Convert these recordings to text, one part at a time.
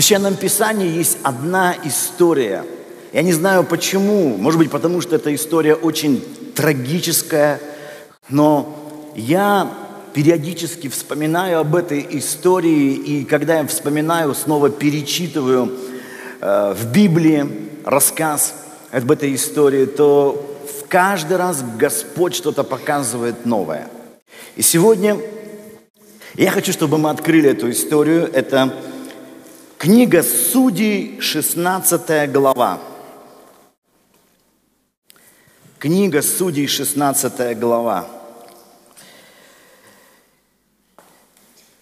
Священном Писании есть одна история. Я не знаю почему, может быть, потому что эта история очень трагическая, но я периодически вспоминаю об этой истории, и когда я вспоминаю, снова перечитываю э, в Библии рассказ об этой истории, то в каждый раз Господь что-то показывает новое. И сегодня я хочу, чтобы мы открыли эту историю. Это книга Судей, 16 глава. Книга Судей, 16 глава.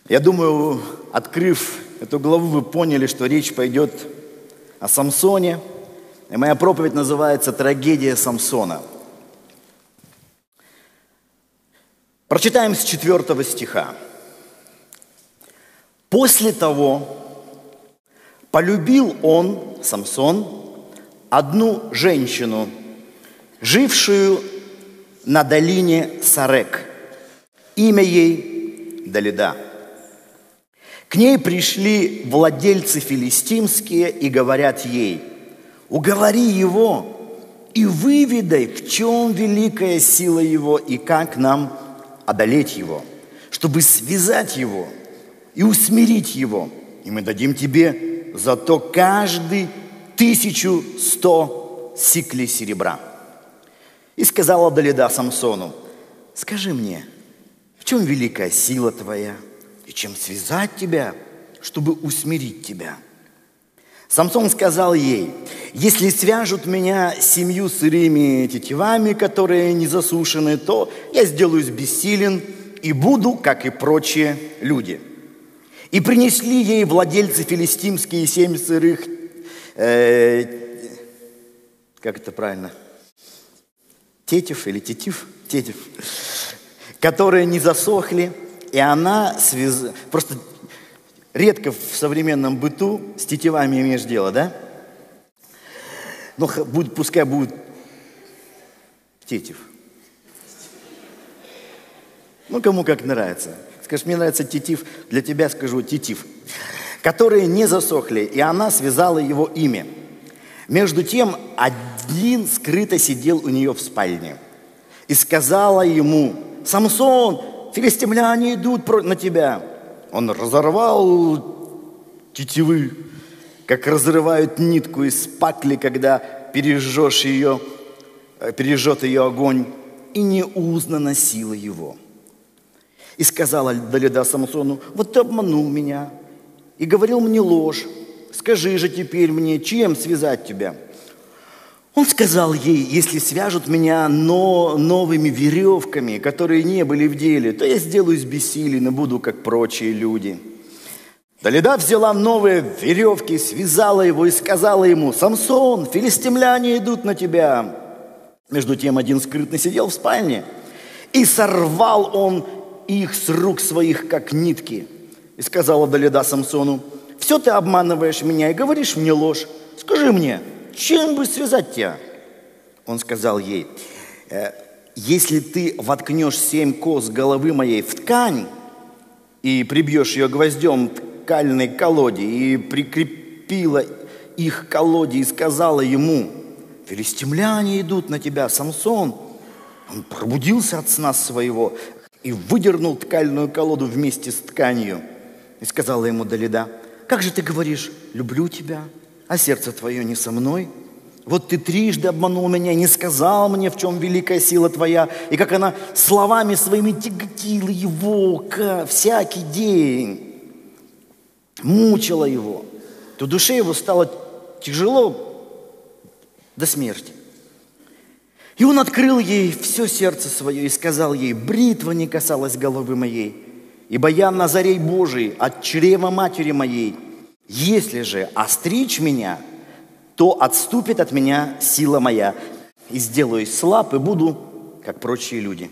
Я думаю, открыв эту главу, вы поняли, что речь пойдет о Самсоне. И моя проповедь называется «Трагедия Самсона». Прочитаем с четвертого стиха. После того полюбил он, Самсон, одну женщину, жившую на долине Сарек. Имя ей Далида. К ней пришли владельцы филистимские и говорят ей, уговори его и выведай, в чем великая сила его и как нам одолеть его, чтобы связать его и усмирить его. И мы дадим тебе зато каждый тысячу сто сиклей серебра. И сказала Далида Самсону, скажи мне, в чем великая сила твоя – и чем связать тебя, чтобы усмирить тебя. Самсон сказал ей, если свяжут меня семью сырыми тетивами, которые не засушены, то я сделаюсь бессилен и буду, как и прочие люди. И принесли ей владельцы филистимские семь сырых, э, как это правильно, тетив или тетив, тетив, которые не засохли, и она связ... Просто редко в современном быту с тетивами имеешь дело, да? Но будет, пускай будет тетив. Ну, кому как нравится. Скажешь, мне нравится тетив, для тебя скажу тетив. Которые не засохли, и она связала его имя. Между тем, один скрыто сидел у нее в спальне и сказала ему, Самсон, филистимляне идут на тебя. Он разорвал тетивы, как разрывают нитку из пакли, когда пережжешь ее, э, пережжет ее огонь, и не узнана сила его. И сказала Далида Самсону, вот ты обманул меня и говорил мне ложь. Скажи же теперь мне, чем связать тебя? Он сказал ей, если свяжут меня но новыми веревками, которые не были в деле, то я сделаюсь бессилен и буду, как прочие люди. Далида взяла новые веревки, связала его и сказала ему, «Самсон, филистимляне идут на тебя». Между тем один скрытно сидел в спальне, и сорвал он их с рук своих, как нитки. И сказала Далида Самсону, «Все ты обманываешь меня и говоришь мне ложь. Скажи мне, чем бы связать тебя? Он сказал ей, «Э, если ты воткнешь семь кос головы моей в ткань и прибьешь ее гвоздем ткальной колоде и прикрепила их к колоде и сказала ему, филистимляне идут на тебя, Самсон. Он пробудился от сна своего и выдернул ткальную колоду вместе с тканью. И сказала ему Далида, как же ты говоришь, люблю тебя, а сердце твое не со мной. Вот ты трижды обманул меня, не сказал мне, в чем великая сила твоя, и как она словами своими тяготила его всякий день, мучила его, то душе его стало тяжело до смерти. И он открыл ей все сердце свое и сказал ей, бритва не касалась головы моей, ибо я Назарей Божий от чрева матери моей – если же остричь меня, то отступит от меня сила моя, и сделаюсь слаб, и буду, как прочие люди.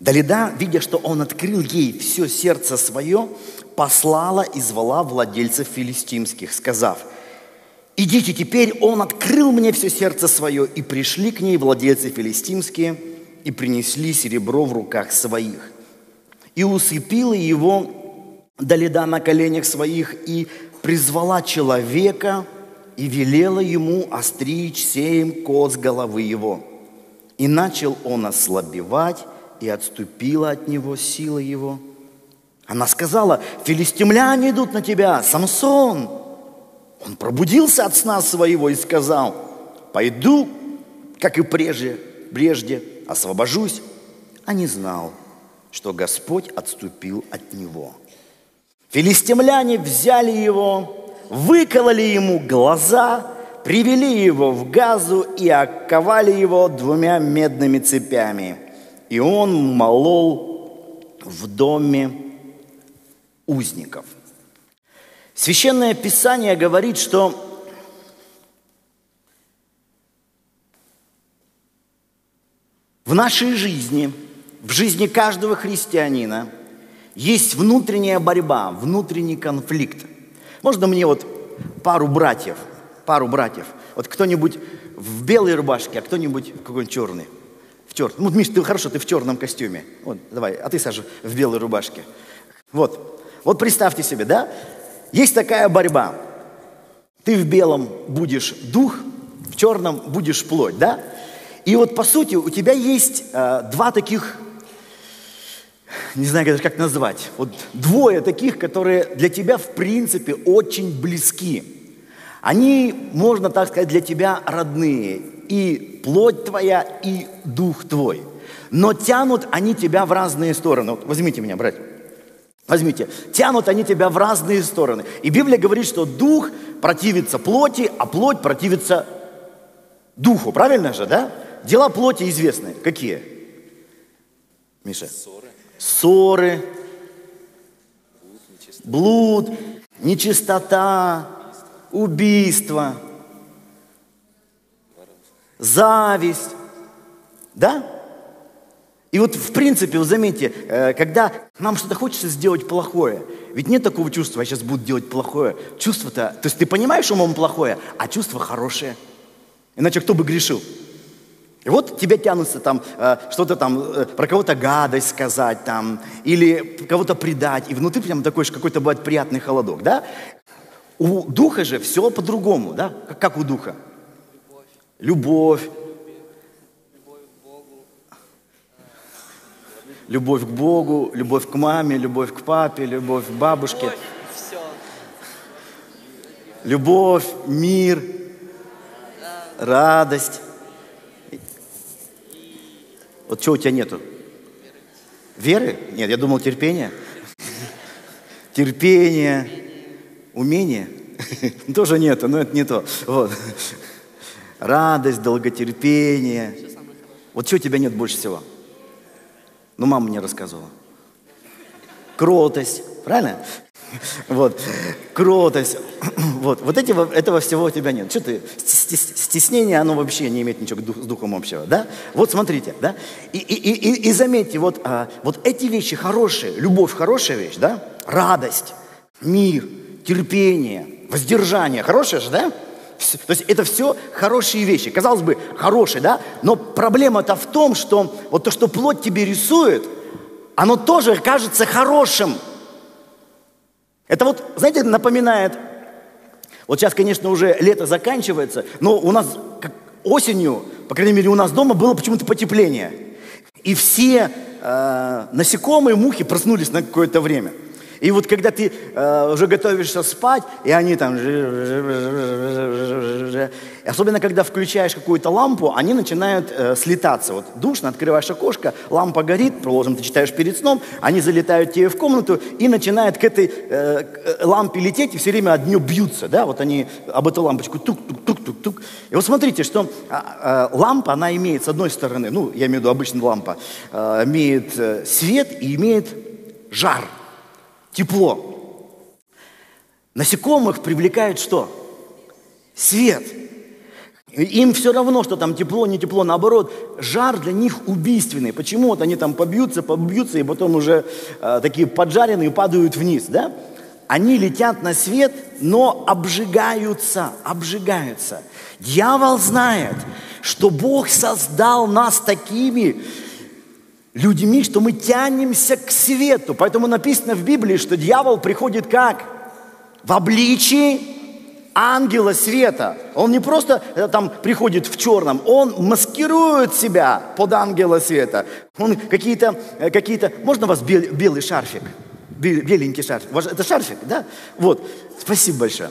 Далида, видя, что он открыл ей все сердце свое, послала и звала владельцев филистимских, сказав, «Идите, теперь он открыл мне все сердце свое». И пришли к ней владельцы филистимские и принесли серебро в руках своих. И усыпила его Далида на коленях своих и призвала человека и велела ему остричь семь коз головы его. И начал он ослабевать, и отступила от него сила его. Она сказала, филистимляне идут на тебя, Самсон. Он пробудился от сна своего и сказал, пойду, как и прежде, прежде освобожусь, а не знал, что Господь отступил от него. Филистимляне взяли его, выкололи ему глаза, привели его в газу и оковали его двумя медными цепями. И он молол в доме узников. Священное Писание говорит, что в нашей жизни, в жизни каждого христианина есть внутренняя борьба, внутренний конфликт. Можно мне вот пару братьев, пару братьев. Вот кто-нибудь в белой рубашке, а кто-нибудь какой-нибудь черный. В черном. Ну, Миш, ты хорошо, ты в черном костюме. Вот, давай, а ты, Саша, в белой рубашке. Вот. Вот представьте себе, да? Есть такая борьба. Ты в белом будешь дух, в черном будешь плоть, да? И вот по сути у тебя есть э, два таких не знаю даже как назвать, вот двое таких, которые для тебя в принципе очень близки. Они, можно так сказать, для тебя родные. И плоть твоя, и дух твой. Но тянут они тебя в разные стороны. Вот возьмите меня, братья. Возьмите. Тянут они тебя в разные стороны. И Библия говорит, что дух противится плоти, а плоть противится духу. Правильно же, да? Дела плоти известны. Какие? Миша? Ссоры ссоры, блуд, нечистота, убийство, зависть. Да? И вот в принципе, вы заметьте, э, когда нам что-то хочется сделать плохое, ведь нет такого чувства, я сейчас буду делать плохое. Чувство-то, то есть ты понимаешь, он плохое, а чувство хорошее. Иначе кто бы грешил? И вот тебя тянутся там э, что-то там, э, про кого-то гадость сказать там, или кого-то предать. И внутри прям такой же какой-то бывает приятный холодок, да? У духа же все по-другому, да? Как у духа? Любовь. Любовь. к Богу, любовь к маме, любовь к папе, любовь к бабушке. Любовь, все. любовь мир, да. радость. Вот чего у тебя нету? Веры? Нет, я думал терпения. Терпение, умение. Тоже нету, но это не то. Вот. Радость, долготерпение. Вот чего у тебя нет больше всего? Ну, мама мне рассказывала. Кротость, правильно? Вот, кротость. Вот, вот эти, этого всего у тебя нет. Что ты, стеснение, оно вообще не имеет ничего с духом общего, да? Вот смотрите, да? И, и, и, и заметьте, вот, а, вот эти вещи хорошие, любовь хорошая вещь, да? Радость, мир, терпение, воздержание, хорошее же, да? То есть это все хорошие вещи. Казалось бы, хорошие, да? Но проблема-то в том, что вот то, что плоть тебе рисует, оно тоже кажется хорошим. Это вот, знаете, напоминает, вот сейчас, конечно, уже лето заканчивается, но у нас как осенью, по крайней мере, у нас дома было почему-то потепление. И все э, насекомые, мухи проснулись на какое-то время – и вот когда ты э, уже готовишься спать, и они там... Особенно, когда включаешь какую-то лампу, они начинают э, слетаться. Вот душно, открываешь окошко, лампа горит, положим, ты читаешь перед сном, они залетают тебе в комнату и начинают к этой э, лампе лететь, и все время от нее бьются, да, вот они об эту лампочку тук-тук-тук-тук-тук. И вот смотрите, что э, лампа, она имеет, с одной стороны, ну, я имею в виду обычная лампа, э, имеет э, свет и имеет жар – тепло. Насекомых привлекает что? Свет. Им все равно, что там тепло, не тепло, наоборот, жар для них убийственный. Почему вот они там побьются, побьются и потом уже э, такие поджаренные падают вниз, да? Они летят на свет, но обжигаются, обжигаются. Дьявол знает, что Бог создал нас такими, людьми, что мы тянемся к свету. Поэтому написано в Библии, что дьявол приходит как? в обличии ангела света. Он не просто э, там приходит в черном, он маскирует себя под ангела света. Он какие-то, э, какие-то, можно у вас бел, белый шарфик? Беленький шарфик. Это шарфик, да? Вот, спасибо большое.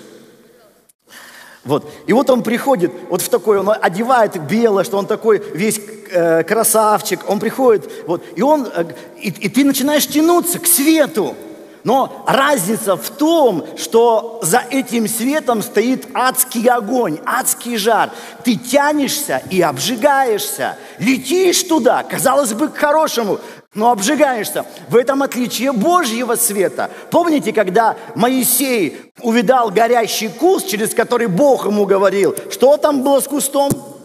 Вот. И вот он приходит вот в такой, он одевает белое, что он такой весь э, красавчик, он приходит, вот, и он, э, и, и ты начинаешь тянуться к свету. Но разница в том, что за этим светом стоит адский огонь, адский жар. Ты тянешься и обжигаешься. Летишь туда, казалось бы, к хорошему, но обжигаешься. В этом отличие Божьего света. Помните, когда Моисей увидал горящий куст, через который Бог ему говорил, что там было с кустом?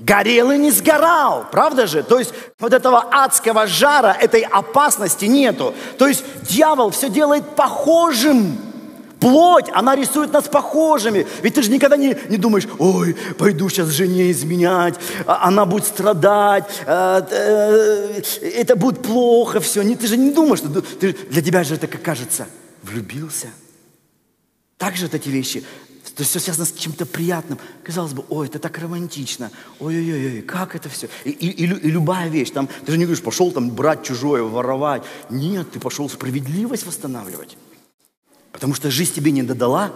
Горел и не сгорал, правда же? То есть вот этого адского жара, этой опасности нету. То есть дьявол все делает похожим. Плоть, она рисует нас похожими. Ведь ты же никогда не, не думаешь, ой, пойду сейчас жене изменять, а, она будет страдать, а, э, это будет плохо все. Ты же не думаешь, ты, для тебя же это, как кажется, влюбился. Так же вот эти вещи то есть все связано с чем-то приятным. Казалось бы, ой, это так романтично. Ой-ой-ой, как это все. И, и, и, и любая вещь, там, ты же не говоришь, пошел там брать чужое, воровать. Нет, ты пошел справедливость восстанавливать. Потому что жизнь тебе не додала.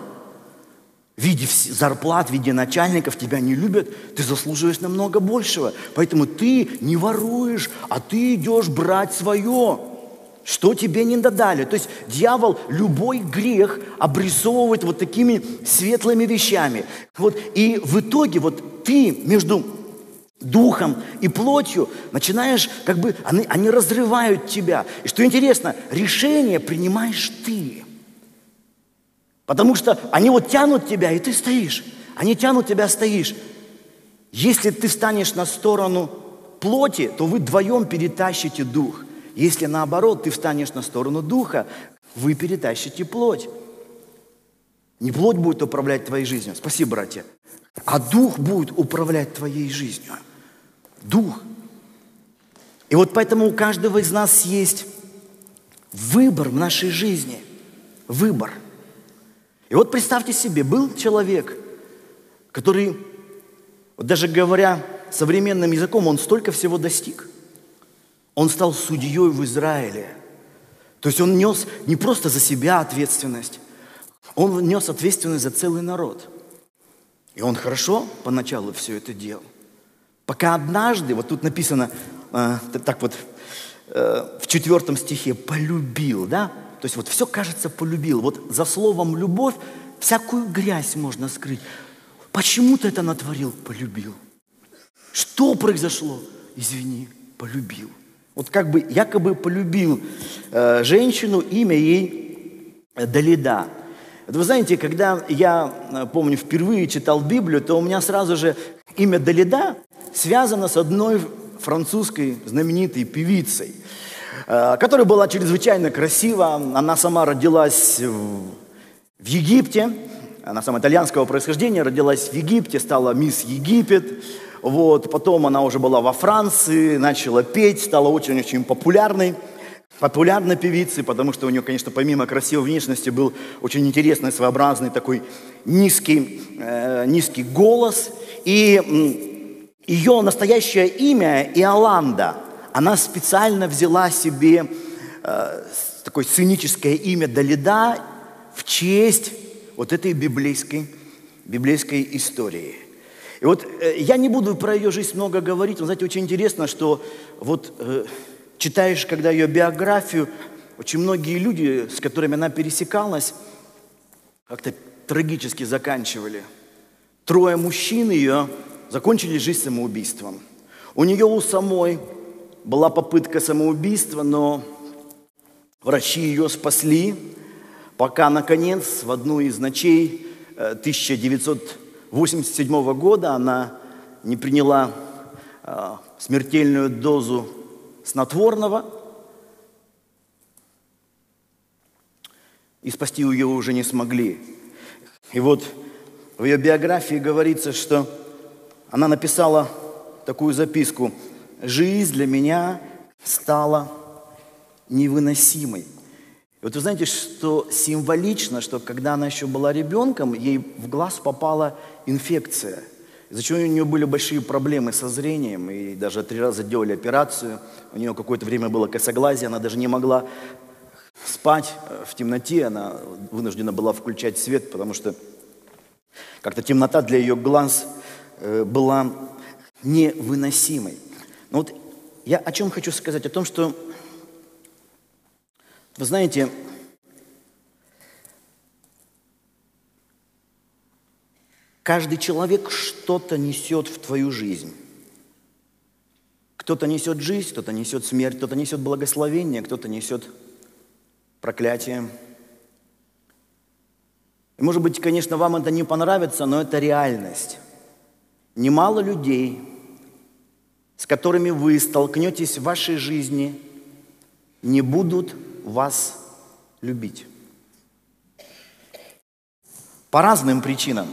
В виде зарплат, в виде начальников тебя не любят, ты заслуживаешь намного большего. Поэтому ты не воруешь, а ты идешь брать свое что тебе не додали. То есть дьявол любой грех обрисовывает вот такими светлыми вещами. Вот, и в итоге вот ты между духом и плотью начинаешь, как бы, они, они разрывают тебя. И что интересно, решение принимаешь ты. Потому что они вот тянут тебя, и ты стоишь. Они тянут тебя, стоишь. Если ты встанешь на сторону плоти, то вы вдвоем перетащите дух – если наоборот ты встанешь на сторону духа, вы перетащите плоть. Не плоть будет управлять твоей жизнью, спасибо, братья, а дух будет управлять твоей жизнью. Дух. И вот поэтому у каждого из нас есть выбор в нашей жизни. Выбор. И вот представьте себе, был человек, который, вот даже говоря современным языком, он столько всего достиг – он стал судьей в Израиле. То есть он нес не просто за себя ответственность, он нес ответственность за целый народ. И он хорошо поначалу все это делал. Пока однажды, вот тут написано, э, так вот, э, в четвертом стихе, полюбил, да? То есть вот все, кажется, полюбил. Вот за словом любовь всякую грязь можно скрыть. Почему ты это натворил? Полюбил. Что произошло? Извини, полюбил. Вот как бы якобы полюбил э, женщину, имя ей Далида. Вот вы знаете, когда я, э, помню, впервые читал Библию, то у меня сразу же имя Далида связано с одной французской знаменитой певицей, э, которая была чрезвычайно красива. Она сама родилась в, в Египте, она сама итальянского происхождения, родилась в Египте, стала мисс Египет. Вот, потом она уже была во Франции, начала петь, стала очень-очень популярной популярной певицей, потому что у нее, конечно, помимо красивой внешности был очень интересный, своеобразный такой низкий, э, низкий голос. И ее настоящее имя Иоланда, она специально взяла себе э, такое сценическое имя Далида в честь вот этой библейской, библейской истории. И вот э, я не буду про ее жизнь много говорить, но, знаете, очень интересно, что вот э, читаешь, когда ее биографию, очень многие люди, с которыми она пересекалась, как-то трагически заканчивали. Трое мужчин ее закончили жизнь самоубийством. У нее у самой была попытка самоубийства, но врачи ее спасли, пока, наконец, в одну из ночей 1900 э, 1987 года она не приняла э, смертельную дозу снотворного, и спасти ее уже не смогли. И вот в ее биографии говорится, что она написала такую записку. «Жизнь для меня стала невыносимой». И вот вы знаете, что символично, что когда она еще была ребенком, ей в глаз попала инфекция, из-за чего у нее были большие проблемы со зрением, и даже три раза делали операцию, у нее какое-то время было косоглазие, она даже не могла спать э, в темноте, она вынуждена была включать свет, потому что как-то темнота для ее глаз э, была невыносимой. Но вот я о чем хочу сказать? О том, что, вы знаете, каждый человек что-то несет в твою жизнь. Кто-то несет жизнь, кто-то несет смерть, кто-то несет благословение, кто-то несет проклятие. И, может быть, конечно, вам это не понравится, но это реальность. Немало людей, с которыми вы столкнетесь в вашей жизни, не будут вас любить. По разным причинам.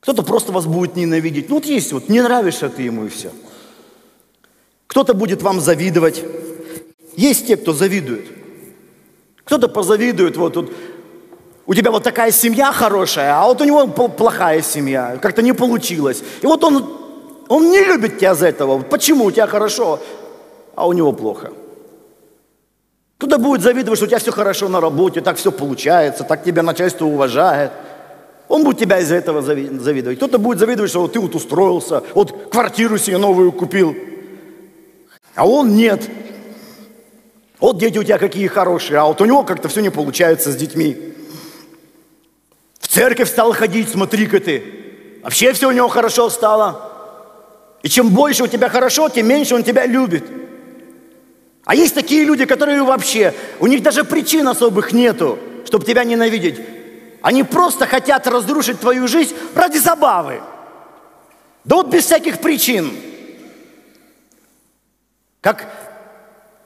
Кто-то просто вас будет ненавидеть. Ну вот есть вот, не нравишься ты ему и все. Кто-то будет вам завидовать. Есть те, кто завидует. Кто-то позавидует, вот тут, у тебя вот такая семья хорошая, а вот у него плохая семья, как-то не получилось. И вот он, он не любит тебя за этого. Почему у тебя хорошо, а у него плохо? Кто-то будет завидовать, что у тебя все хорошо на работе, так все получается, так тебя начальство уважает. Он будет тебя из-за этого завидовать. Кто-то будет завидовать, что вот ты вот устроился, вот квартиру себе новую купил, а он нет. Вот дети у тебя какие хорошие, а вот у него как-то все не получается с детьми. В церковь стал ходить, смотри-ка ты. Вообще все у него хорошо стало. И чем больше у тебя хорошо, тем меньше он тебя любит. А есть такие люди, которые вообще, у них даже причин особых нету, чтобы тебя ненавидеть. Они просто хотят разрушить твою жизнь ради забавы. Да вот без всяких причин. Как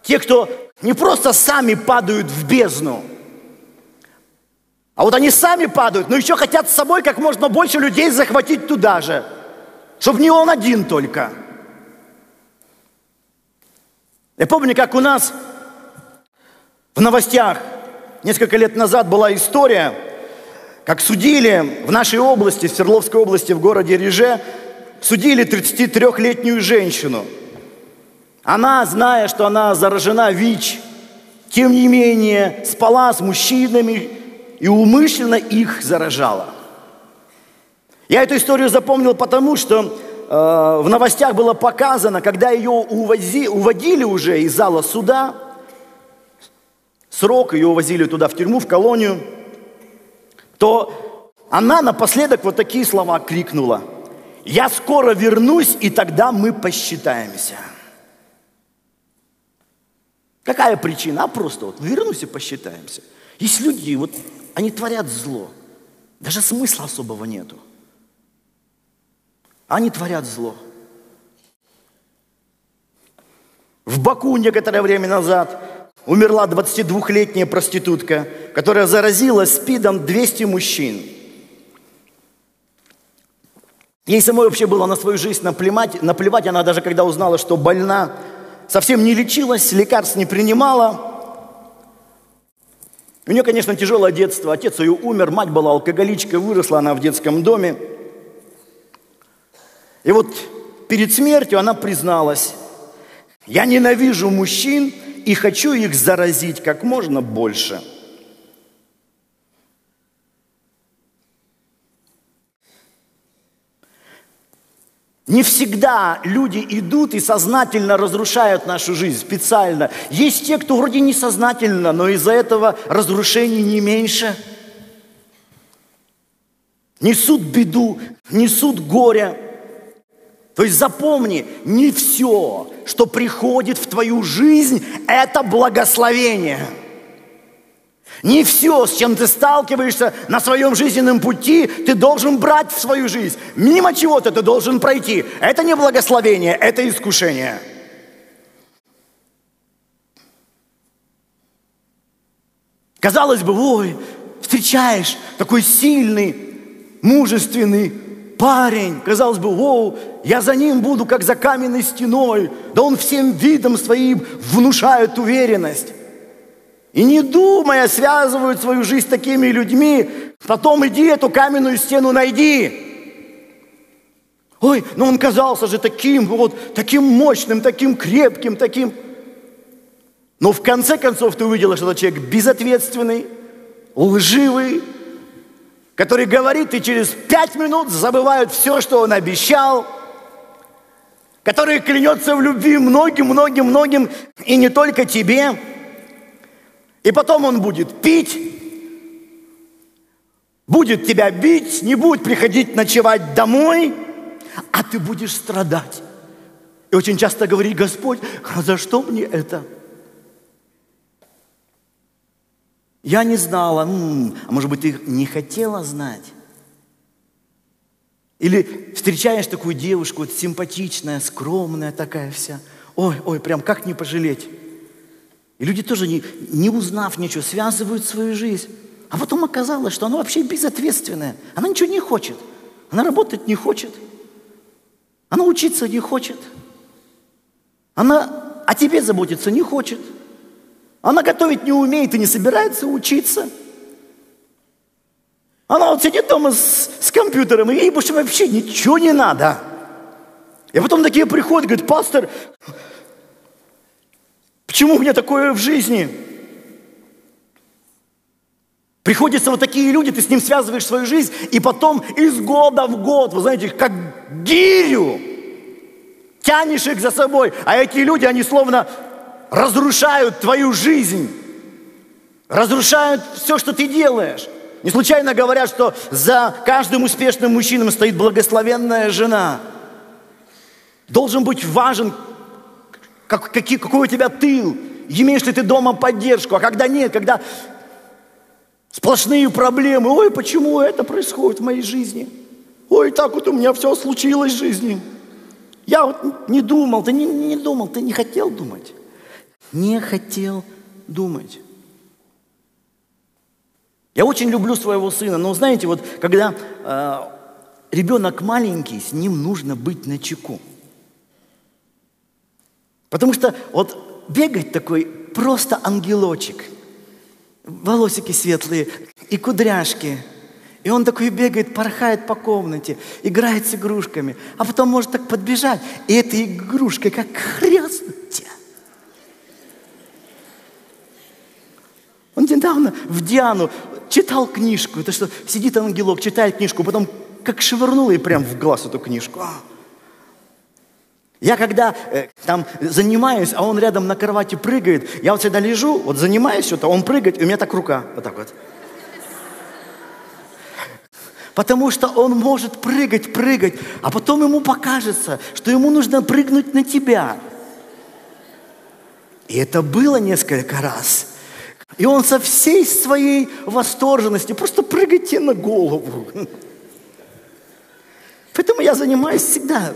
те, кто не просто сами падают в бездну, а вот они сами падают, но еще хотят с собой как можно больше людей захватить туда же, чтобы не он один только. Я помню, как у нас в новостях несколько лет назад была история, как судили в нашей области, в Свердловской области, в городе Реже, судили 33-летнюю женщину – она, зная, что она заражена ВИЧ, тем не менее спала с мужчинами и умышленно их заражала. Я эту историю запомнил потому, что э, в новостях было показано, когда ее увози, уводили уже из зала суда, срок, ее увозили туда в тюрьму, в колонию, то она напоследок вот такие слова крикнула. «Я скоро вернусь, и тогда мы посчитаемся». Какая причина? А просто вот вернусь и посчитаемся. Есть люди, вот они творят зло. Даже смысла особого нету. Они творят зло. В Баку некоторое время назад умерла 22-летняя проститутка, которая заразила СПИДом 200 мужчин. Ей самой вообще было на свою жизнь наплевать, наплевать. Она даже когда узнала, что больна, совсем не лечилась, лекарств не принимала. У нее, конечно, тяжелое детство. Отец ее умер, мать была алкоголичкой, выросла она в детском доме. И вот перед смертью она призналась, я ненавижу мужчин и хочу их заразить как можно больше – Не всегда люди идут и сознательно разрушают нашу жизнь, специально. Есть те, кто вроде несознательно, но из-за этого разрушений не меньше. Несут беду, несут горе. То есть запомни, не все, что приходит в твою жизнь, это благословение – не все, с чем ты сталкиваешься на своем жизненном пути, ты должен брать в свою жизнь. Мимо чего-то ты должен пройти. Это не благословение, это искушение. Казалось бы, ой, встречаешь такой сильный, мужественный парень. Казалось бы, воу, я за ним буду, как за каменной стеной. Да он всем видом своим внушает уверенность. И не думая, связывают свою жизнь с такими людьми, потом иди эту каменную стену найди. Ой, но он казался же таким вот, таким мощным, таким крепким, таким... Но в конце концов ты увидела, что это человек безответственный, лживый, который говорит и через пять минут забывает все, что он обещал, который клянется в любви многим, многим, многим, и не только тебе. И потом он будет пить, будет тебя бить, не будет приходить ночевать домой – а ты будешь страдать. И очень часто говорить, Господь, а за что мне это? Я не знала, а может быть, ты не хотела знать? Или встречаешь такую девушку, вот симпатичная, скромная такая вся. Ой, ой, прям как не пожалеть. И люди тоже, не, не узнав ничего, связывают свою жизнь. А потом оказалось, что она вообще безответственная. Она ничего не хочет. Она работать не хочет. Она учиться не хочет. Она о тебе заботиться не хочет. Она готовить не умеет и не собирается учиться. Она вот сидит дома с, с компьютером, и ей больше вообще ничего не надо. И потом такие приходят, говорят, пастор, почему у меня такое в жизни? Приходится вот такие люди, ты с ним связываешь свою жизнь, и потом из года в год, вы знаете, как гирю, тянешь их за собой. А эти люди, они словно разрушают твою жизнь, разрушают все, что ты делаешь. Не случайно говорят, что за каждым успешным мужчиной стоит благословенная жена. Должен быть важен, как, какие, какой у тебя тыл, имеешь ли ты дома поддержку, а когда нет, когда Сплошные проблемы. Ой, почему это происходит в моей жизни? Ой, так вот у меня все случилось в жизни. Я вот не думал, ты не, не думал, ты не хотел думать. Не хотел думать. Я очень люблю своего сына, но знаете, вот когда э, ребенок маленький, с ним нужно быть на чеку. Потому что вот бегать такой просто ангелочек – волосики светлые и кудряшки. И он такой бегает, порхает по комнате, играет с игрушками, а потом может так подбежать, и эта игрушка как хряснуть тебя. Он недавно в Диану читал книжку, это что, сидит ангелок, читает книжку, потом как швырнул и прям в глаз эту книжку. А, я когда э, там занимаюсь, а он рядом на кровати прыгает, я вот всегда лежу, вот занимаюсь что-то, он прыгает, и у меня так рука, вот так вот. Потому что он может прыгать, прыгать, а потом ему покажется, что ему нужно прыгнуть на тебя. И это было несколько раз. И он со всей своей восторженностью просто прыгает тебе на голову. Поэтому я занимаюсь всегда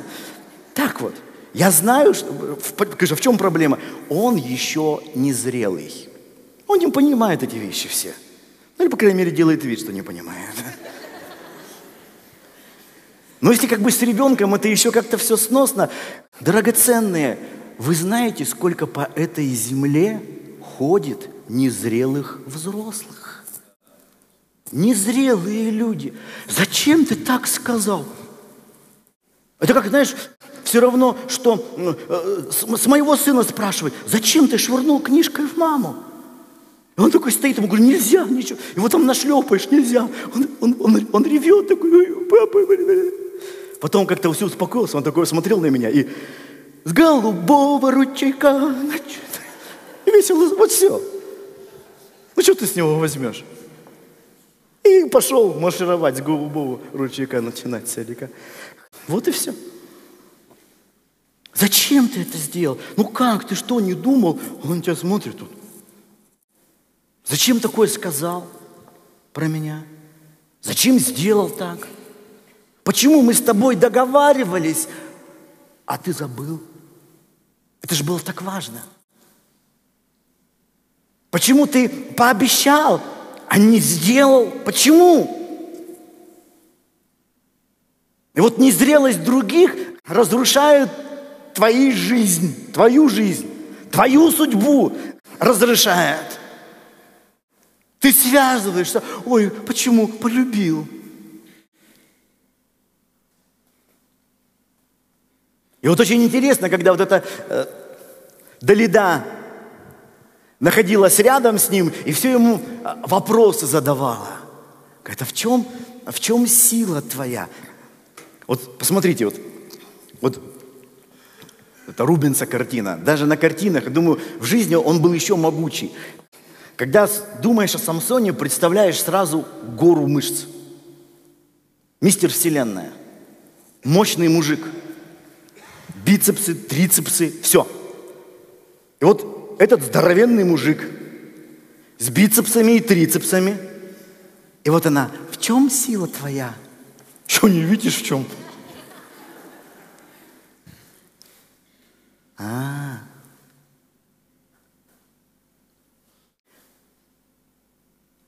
так вот. Я знаю, что, в чем проблема? Он еще не зрелый. Он не понимает эти вещи все. Ну или, по крайней мере, делает вид, что не понимает. Но если как бы с ребенком это еще как-то все сносно, драгоценные, вы знаете, сколько по этой земле ходит незрелых взрослых? Незрелые люди. Зачем ты так сказал? Это как, знаешь, все равно, что э, с моего сына спрашивать, зачем ты швырнул книжкой в маму? И он такой стоит, ему говорю, нельзя, ничего. Его там нашлепаешь, нельзя. Он, он, он, он ревет такой, папа. Потом как-то все успокоился, он такой смотрел на меня и с голубого ручейка. И весело, вот все. Ну что ты с него возьмешь? И пошел маршировать с голубого ручейка, начинать целика. Вот и все. Зачем ты это сделал? Ну как, ты что, не думал? Он тебя смотрит тут. Зачем такое сказал про меня? Зачем сделал так? Почему мы с тобой договаривались, а ты забыл? Это же было так важно. Почему ты пообещал, а не сделал? Почему? И вот незрелость других разрушают твою жизнь, твою жизнь, твою судьбу разрушает. Ты связываешься, ой, почему полюбил? И вот очень интересно, когда вот эта э, Далида находилась рядом с ним и все ему э, вопросы задавала. Это в чем, в чем сила твоя? Вот посмотрите, вот, вот это Рубенса картина. Даже на картинах, думаю, в жизни он был еще могучий. Когда думаешь о Самсоне, представляешь сразу гору мышц. Мистер Вселенная. Мощный мужик. Бицепсы, трицепсы, все. И вот этот здоровенный мужик с бицепсами и трицепсами. И вот она, в чем сила твоя? Что не видишь в чем? А.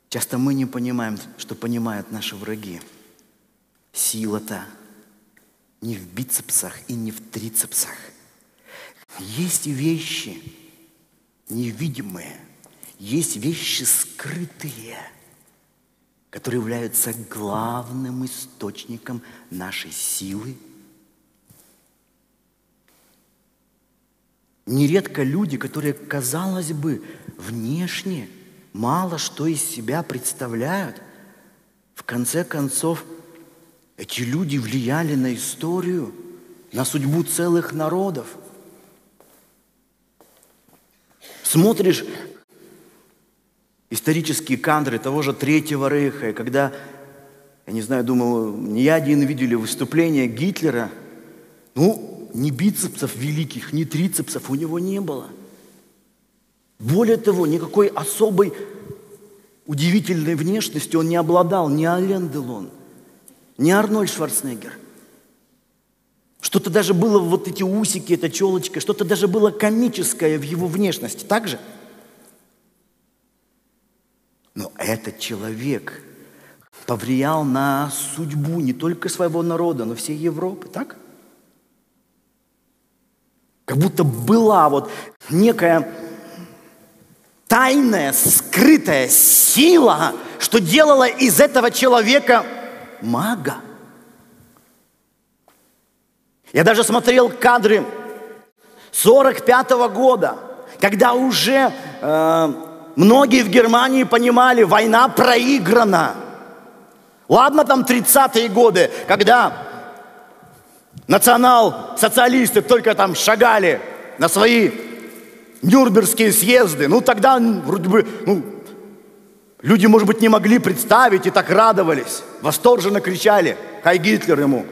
Часто мы не понимаем, что понимают наши враги. Сила-то не в бицепсах и не в трицепсах. Есть вещи невидимые, есть вещи скрытые, которые являются главным источником нашей силы – Нередко люди, которые, казалось бы, внешне мало что из себя представляют, в конце концов, эти люди влияли на историю, на судьбу целых народов. Смотришь исторические кадры того же Третьего Рейха, когда, я не знаю, думаю, не я один видели выступление Гитлера, ну, ни бицепсов великих, ни трицепсов у него не было. Более того, никакой особой удивительной внешностью он не обладал, ни Ален Делон, ни Арнольд Шварценеггер. Что-то даже было, вот эти усики, эта челочка, что-то даже было комическое в его внешности, так же? Но этот человек повлиял на судьбу не только своего народа, но всей Европы, так? Как будто была вот некая тайная, скрытая сила, что делала из этого человека мага. Я даже смотрел кадры 45 -го года, когда уже э, многие в Германии понимали, война проиграна. Ладно, там 30-е годы, когда национал-социалисты только там шагали на свои Нюрнбергские съезды, ну тогда вроде бы, ну, люди, может быть, не могли представить и так радовались, восторженно кричали, хай Гитлер ему.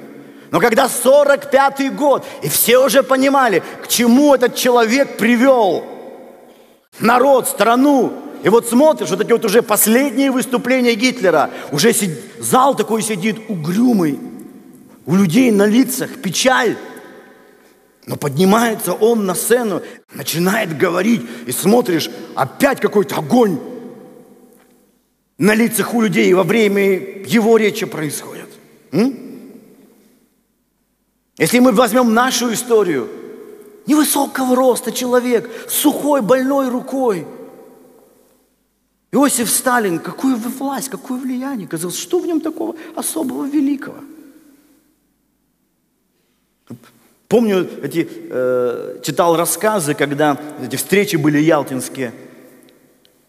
Но когда 45-й год, и все уже понимали, к чему этот человек привел народ, страну, и вот смотришь, вот эти вот уже последние выступления Гитлера, уже сид... зал такой сидит угрюмый, у людей на лицах печаль. Но поднимается он на сцену, начинает говорить, и смотришь, опять какой-то огонь на лицах у людей во время его речи происходит. М? Если мы возьмем нашу историю, невысокого роста человек, сухой, больной рукой. Иосиф Сталин, какую власть, какое влияние, казалось, что в нем такого особого великого – Помню, эти, э, читал рассказы, когда эти встречи были ялтинские,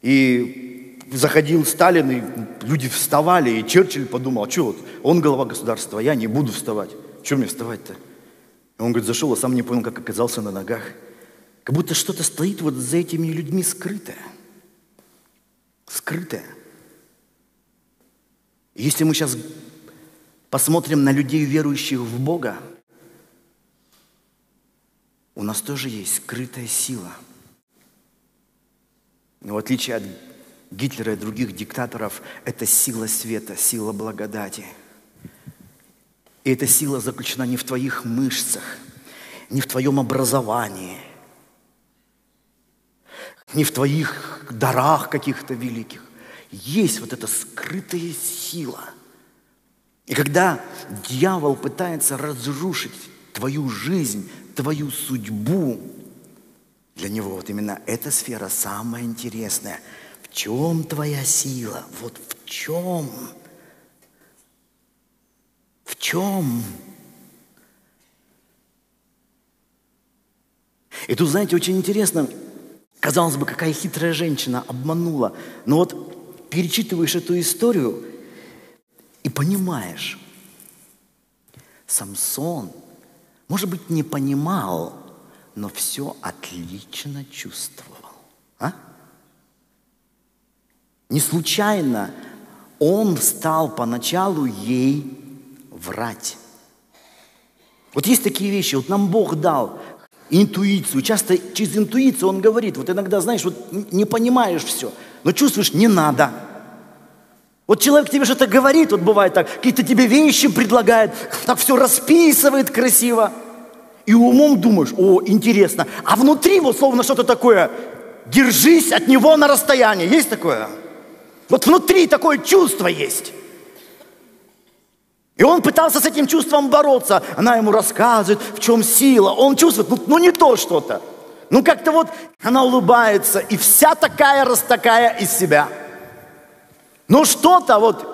и заходил Сталин, и люди вставали, и Черчилль подумал, а что вот, он глава государства, я не буду вставать. Что мне вставать-то? Он говорит, зашел, а сам не понял, как оказался на ногах. Как будто что-то стоит вот за этими людьми скрытое. Скрытое. Если мы сейчас посмотрим на людей, верующих в Бога, у нас тоже есть скрытая сила. Но в отличие от Гитлера и других диктаторов, это сила света, сила благодати. И эта сила заключена не в твоих мышцах, не в твоем образовании, не в твоих дарах каких-то великих. Есть вот эта скрытая сила. И когда дьявол пытается разрушить твою жизнь, твою судьбу. Для него вот именно эта сфера самая интересная. В чем твоя сила? Вот в чем? В чем? И тут, знаете, очень интересно, казалось бы, какая хитрая женщина обманула. Но вот перечитываешь эту историю и понимаешь, Самсон, может быть, не понимал, но все отлично чувствовал. А? Не случайно он стал поначалу ей врать. Вот есть такие вещи, вот нам Бог дал интуицию. Часто через интуицию Он говорит, вот иногда, знаешь, вот не понимаешь все, но чувствуешь, не надо. Вот человек тебе что-то говорит, вот бывает так, какие-то тебе вещи предлагает, так все расписывает красиво. И умом думаешь, о, интересно. А внутри вот словно что-то такое, держись от него на расстоянии. Есть такое? Вот внутри такое чувство есть. И он пытался с этим чувством бороться. Она ему рассказывает, в чем сила. Он чувствует, ну, ну не то что-то. Ну как-то вот она улыбается, и вся такая, раз такая из себя. Но что-то вот,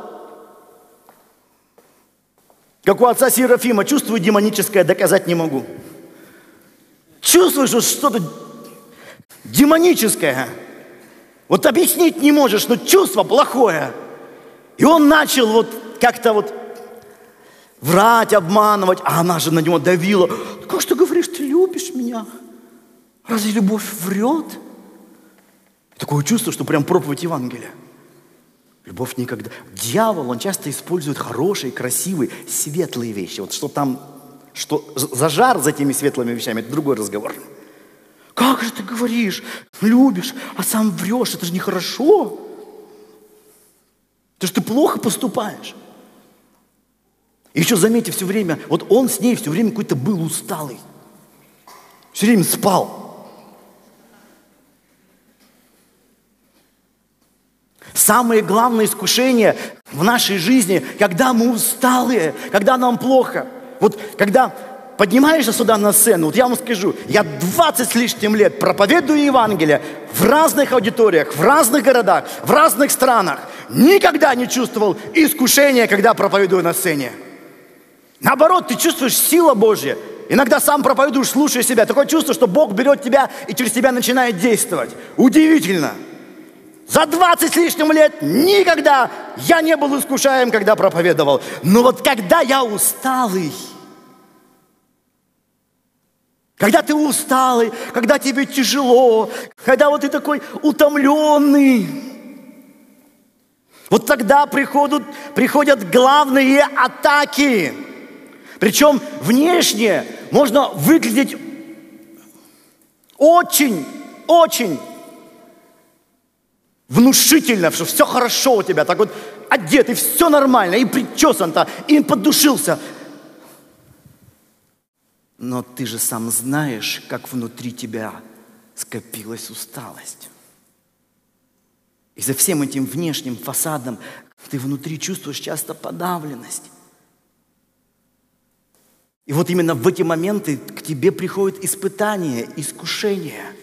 как у отца Серафима, чувствую демоническое, доказать не могу. Чувствуешь, что что-то демоническое. Вот объяснить не можешь, но чувство плохое. И он начал вот как-то вот врать, обманывать, а она же на него давила. Как что говоришь, ты любишь меня? Разве любовь врет? Такое чувство, что прям проповедь Евангелия. Любовь никогда. Дьявол, он часто использует хорошие, красивые, светлые вещи. Вот что там, что за жар за этими светлыми вещами, это другой разговор. Как же ты говоришь, любишь, а сам врешь, это же нехорошо. Это же ты плохо поступаешь. И еще заметьте все время, вот он с ней все время какой-то был усталый. Все время спал. Самое главное искушение в нашей жизни, когда мы усталые, когда нам плохо. Вот когда поднимаешься сюда на сцену, вот я вам скажу, я 20 с лишним лет проповедую Евангелие в разных аудиториях, в разных городах, в разных странах. Никогда не чувствовал искушения, когда проповедую на сцене. Наоборот, ты чувствуешь сила Божья. Иногда сам проповедуешь, слушая себя. Такое чувство, что Бог берет тебя и через тебя начинает действовать. Удивительно. За 20 с лишним лет никогда я не был искушаем, когда проповедовал. Но вот когда я усталый, когда ты усталый, когда тебе тяжело, когда вот ты такой утомленный, вот тогда приходят, приходят главные атаки – причем внешне можно выглядеть очень, очень внушительно, что все хорошо у тебя, так вот одет, и все нормально, и причесан-то, и подушился. Но ты же сам знаешь, как внутри тебя скопилась усталость. И за всем этим внешним фасадом ты внутри чувствуешь часто подавленность. И вот именно в эти моменты к тебе приходит испытание, искушение.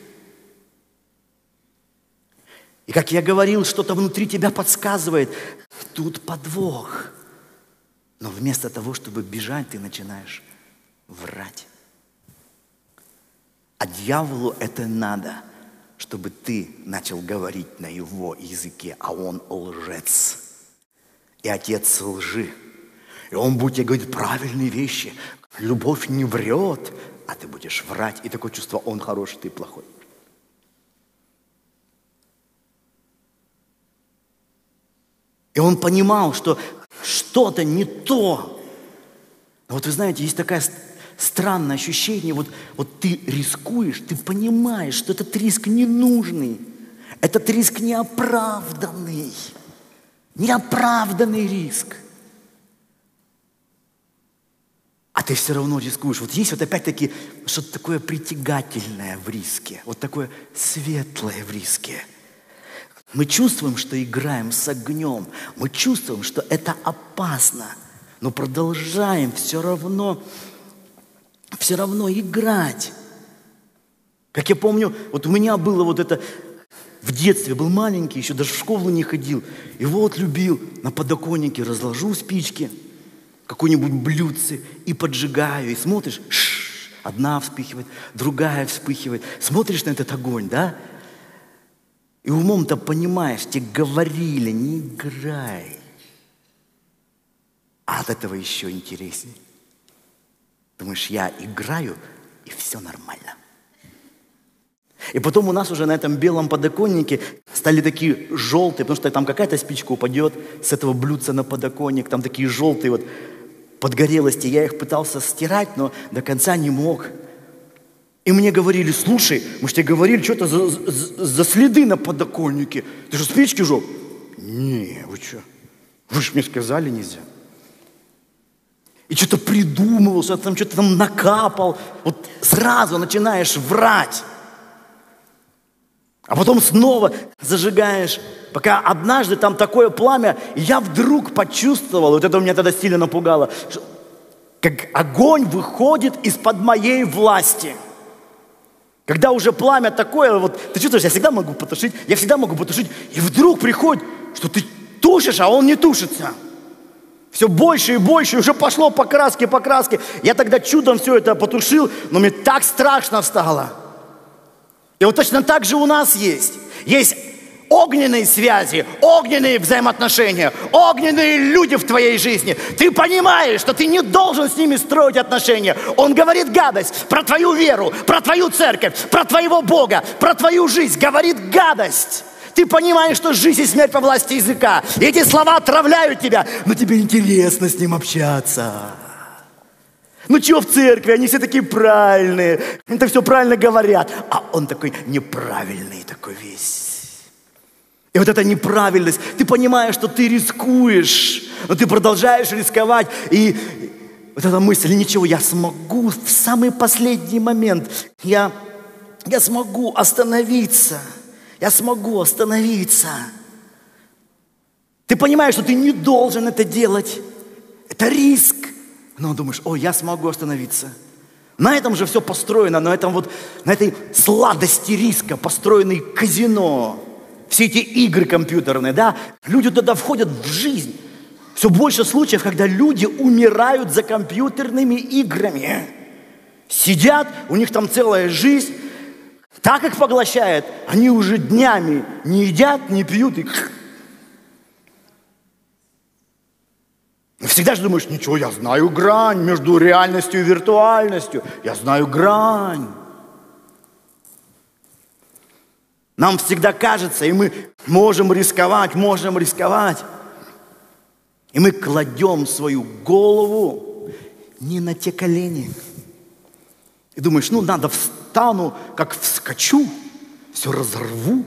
И как я говорил, что-то внутри тебя подсказывает, тут подвох. Но вместо того, чтобы бежать, ты начинаешь врать. А дьяволу это надо, чтобы ты начал говорить на его языке, а он лжец. И отец лжи. И он будет тебе говорить правильные вещи, Любовь не врет, а ты будешь врать. И такое чувство, он хороший, ты плохой. И он понимал, что что-то не то. Но вот вы знаете, есть такое странное ощущение, вот, вот ты рискуешь, ты понимаешь, что этот риск ненужный, этот риск неоправданный, неоправданный риск. А ты все равно рискуешь. Вот есть вот опять-таки что-то такое притягательное в риске, вот такое светлое в риске. Мы чувствуем, что играем с огнем, мы чувствуем, что это опасно, но продолжаем все равно, все равно играть. Как я помню, вот у меня было вот это в детстве, был маленький, еще даже в школу не ходил. И вот любил на подоконнике, разложу спички, какое-нибудь блюдце и поджигаю. И смотришь, ш, одна вспыхивает, другая вспыхивает. Смотришь на этот огонь, да? И умом-то понимаешь, тебе говорили, не играй. А от этого еще интереснее. Думаешь, я играю, и все нормально. И потом у нас уже на этом белом подоконнике стали такие желтые, потому что там какая-то спичка упадет с этого блюдца на подоконник, там такие желтые вот подгорелости. Я их пытался стирать, но до конца не мог. И мне говорили, слушай, мы же тебе говорили, что-то за, за, за следы на подоконнике. Ты же спички жег? Не, вы что? Вы же мне сказали нельзя. И что-то придумывал, там что-то там накапал. Вот сразу начинаешь врать. А потом снова зажигаешь, пока однажды там такое пламя, и я вдруг почувствовал, вот это меня тогда сильно напугало, как огонь выходит из-под моей власти. Когда уже пламя такое, вот ты чувствуешь, я всегда могу потушить, я всегда могу потушить, и вдруг приходит, что ты тушишь, а он не тушится. Все больше и больше, уже пошло по краске, по краске. Я тогда чудом все это потушил, но мне так страшно стало – и вот точно так же у нас есть. Есть огненные связи, огненные взаимоотношения, огненные люди в твоей жизни. Ты понимаешь, что ты не должен с ними строить отношения. Он говорит гадость про твою веру, про твою церковь, про твоего Бога, про твою жизнь. Говорит гадость. Ты понимаешь, что жизнь и смерть по власти языка. И эти слова отравляют тебя, но тебе интересно с ним общаться. Ну что в церкви, они все такие правильные, это все правильно говорят. А он такой неправильный такой весь. И вот эта неправильность, ты понимаешь, что ты рискуешь, но ты продолжаешь рисковать. И вот эта мысль, ничего, я смогу в самый последний момент, я, я смогу остановиться, я смогу остановиться. Ты понимаешь, что ты не должен это делать. Это риск. Но думаешь, о, я смогу остановиться. На этом же все построено, на этом вот, на этой сладости риска построены казино, все эти игры компьютерные, да, люди туда входят в жизнь. Все больше случаев, когда люди умирают за компьютерными играми. Сидят, у них там целая жизнь, так их поглощает, они уже днями не едят, не пьют и Всегда же думаешь, ничего, я знаю грань между реальностью и виртуальностью. Я знаю грань. Нам всегда кажется, и мы можем рисковать, можем рисковать. И мы кладем свою голову не на те колени. И думаешь, ну надо встану, как вскочу, все разорву.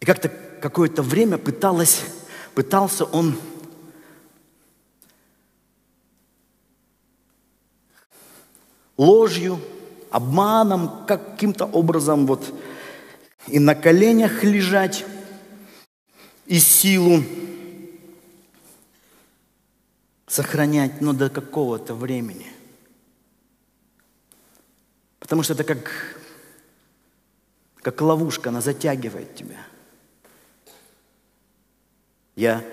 И как-то какое-то время пыталась, пытался он ложью, обманом, каким-то образом вот и на коленях лежать, и силу сохранять, но до какого-то времени. Потому что это как, как ловушка, она затягивает тебя. Я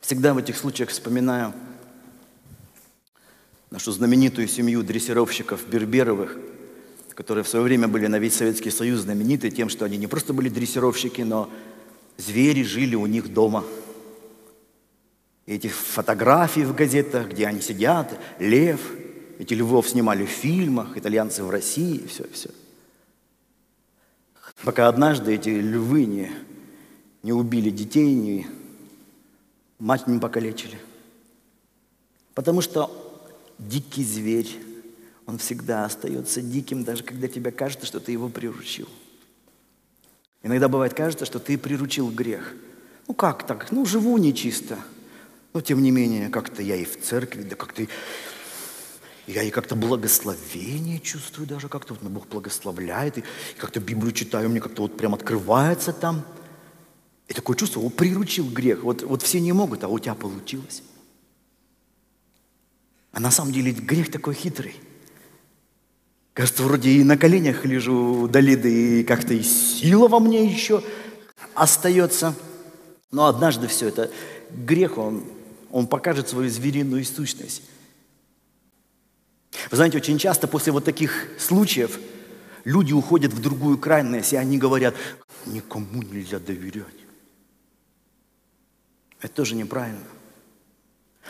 всегда в этих случаях вспоминаю – нашу знаменитую семью дрессировщиков Берберовых, которые в свое время были на весь Советский Союз знамениты тем, что они не просто были дрессировщики, но звери жили у них дома. И эти фотографии в газетах, где они сидят, лев, эти львов снимали в фильмах, итальянцы в России, все, все. Пока однажды эти львы не, не убили детей, не, мать не покалечили. Потому что дикий зверь, он всегда остается диким, даже когда тебе кажется, что ты его приручил. Иногда бывает кажется, что ты приручил грех. Ну как так? Ну живу нечисто. Но тем не менее, как-то я и в церкви, да как-то я и как-то благословение чувствую даже, как-то вот меня Бог благословляет, и как-то Библию читаю, мне как-то вот прям открывается там. И такое чувство, он приручил грех. Вот, вот все не могут, а у тебя получилось. А на самом деле грех такой хитрый. Кажется, вроде и на коленях лежу до Лиды, и как-то и сила во мне еще остается. Но однажды все это, грех, он, он покажет свою звериную сущность. Вы знаете, очень часто после вот таких случаев люди уходят в другую крайность, и они говорят, никому нельзя доверять. Это тоже неправильно.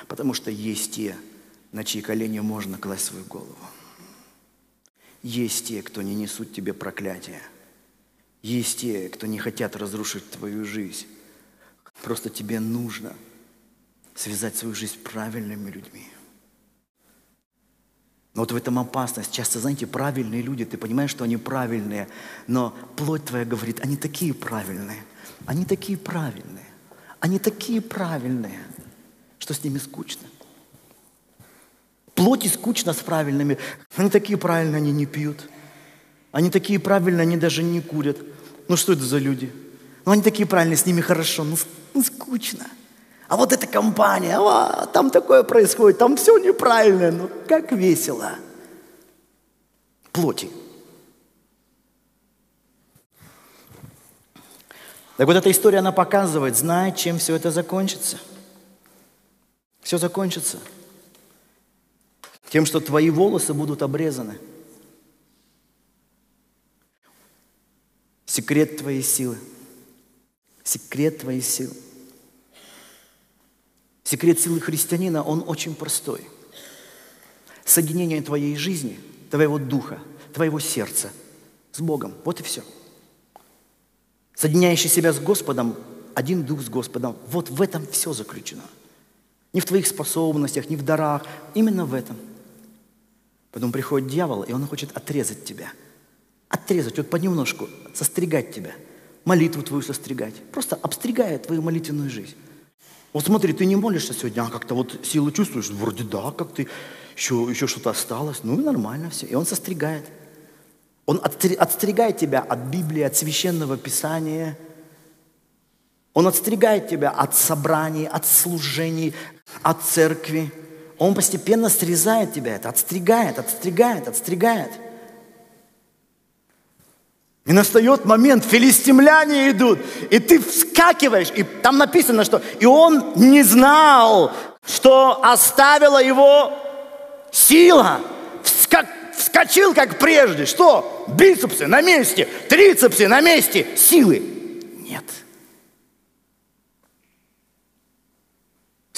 Потому что есть те, на чьи колени можно класть свою голову. Есть те, кто не несут тебе проклятия. Есть те, кто не хотят разрушить твою жизнь. Просто тебе нужно связать свою жизнь правильными людьми. Но вот в этом опасность. Часто, знаете, правильные люди, ты понимаешь, что они правильные, но плоть твоя говорит, они такие правильные, они такие правильные, они такие правильные, что с ними скучно. Плоти скучно с правильными. Они такие правильные, они не пьют. Они такие правильные, они даже не курят. Ну что это за люди? Ну они такие правильные, с ними хорошо, ну, ну скучно. А вот эта компания, а, там такое происходит, там все неправильно, ну как весело. Плоти. Так вот эта история, она показывает, знает, чем все это закончится. Все закончится. Тем, что твои волосы будут обрезаны. Секрет твоей силы. Секрет твоей силы. Секрет силы христианина, он очень простой. Соединение твоей жизни, твоего духа, твоего сердца с Богом. Вот и все. Соединяющий себя с Господом, один дух с Господом. Вот в этом все заключено. Не в твоих способностях, не в дарах, именно в этом. Потом приходит дьявол, и он хочет отрезать тебя. Отрезать, вот понемножку, состригать тебя. Молитву твою состригать. Просто обстригает твою молитвенную жизнь. Вот смотри, ты не молишься сегодня, а как-то вот силу чувствуешь, вроде да, как ты, еще, еще что-то осталось, ну и нормально все. И он состригает. Он отстригает тебя от Библии, от священного писания. Он отстригает тебя от собраний, от служений, от церкви. Он постепенно срезает тебя это, отстригает, отстригает, отстригает – и настает момент, филистимляне идут, и ты вскакиваешь, и там написано, что и он не знал, что оставила его сила. Вскак, вскочил, как прежде. Что? Бицепсы на месте, трицепсы на месте, силы нет.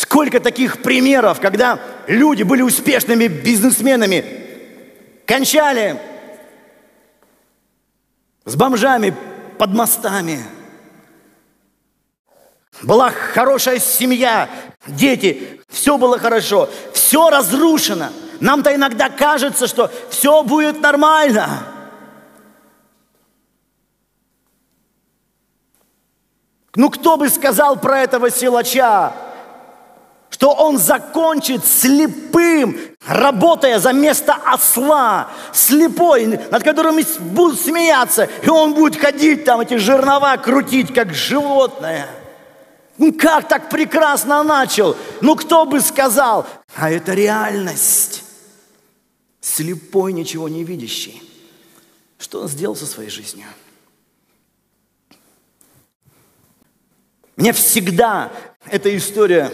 Сколько таких примеров, когда люди были успешными бизнесменами, кончали с бомжами под мостами. Была хорошая семья, дети, все было хорошо, все разрушено. Нам-то иногда кажется, что все будет нормально. Ну кто бы сказал про этого силача? Что он закончит слепым, работая за место осла, слепой, над которым будут смеяться, и он будет ходить там, эти жернова крутить, как животное. Ну как так прекрасно начал? Ну кто бы сказал? А это реальность. Слепой, ничего не видящий. Что он сделал со своей жизнью? Мне всегда эта история